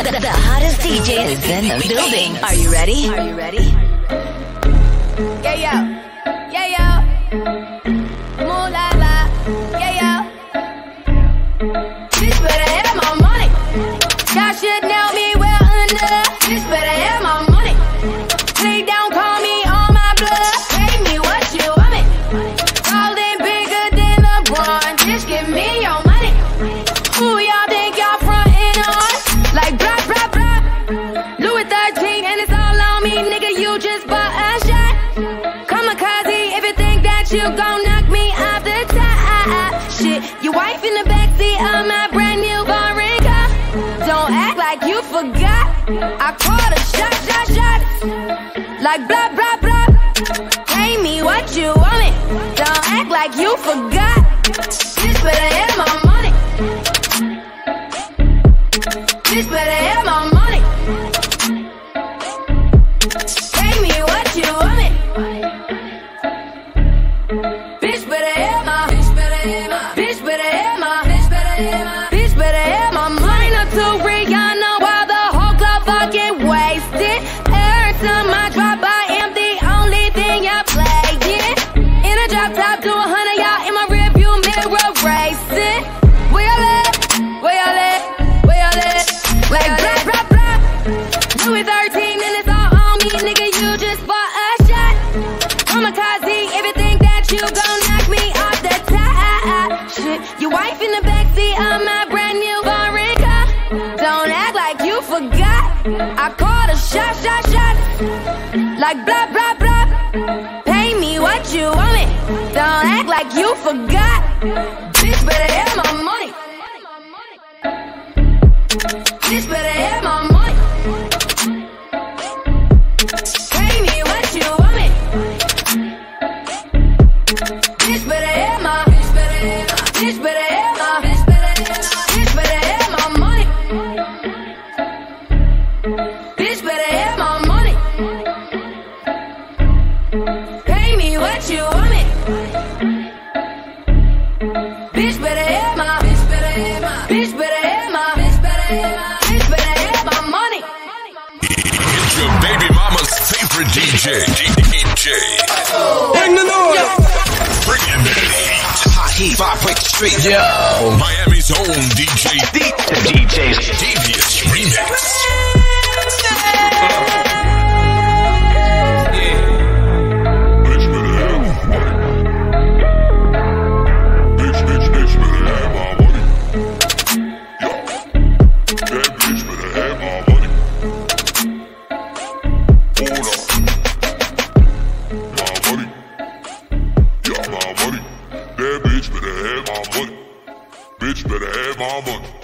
The, the hottest DJ is in the building. Are you ready? Are you ready? Yeah, yo. Yeah, yo. Forgot. I called a shot, shot, shot. Like blah blah blah. Pay me what you want it. Don't act like you forgot. Bitch better have my Like blah blah blah. Louis 13 and it's all on me, nigga. You just bought a shot. That you gon' knock me off the top. Shit, your wife in the backseat of my brand new. Don't act like you forgot. I called a shot, shot, shot. Like blah, blah, blah. Pay me what you want me. Don't act like you forgot. Bitch better have my. Bitch better have my. Bitch better have my. Bitch better have my. Money. Bitch better have my money. Pay me what you want me. Bitch better have my. Bitch better have my. Bitch better have my. Bitch better have my. Bitch better have my money. Favorite DJ. DJ. Bring the noise. Bringing that heat. Hot heat, vibrate the street. Yo. Miami's own DJ. DJs. Devious Remix. Bitch bitch better have my money. Bitch better have my money.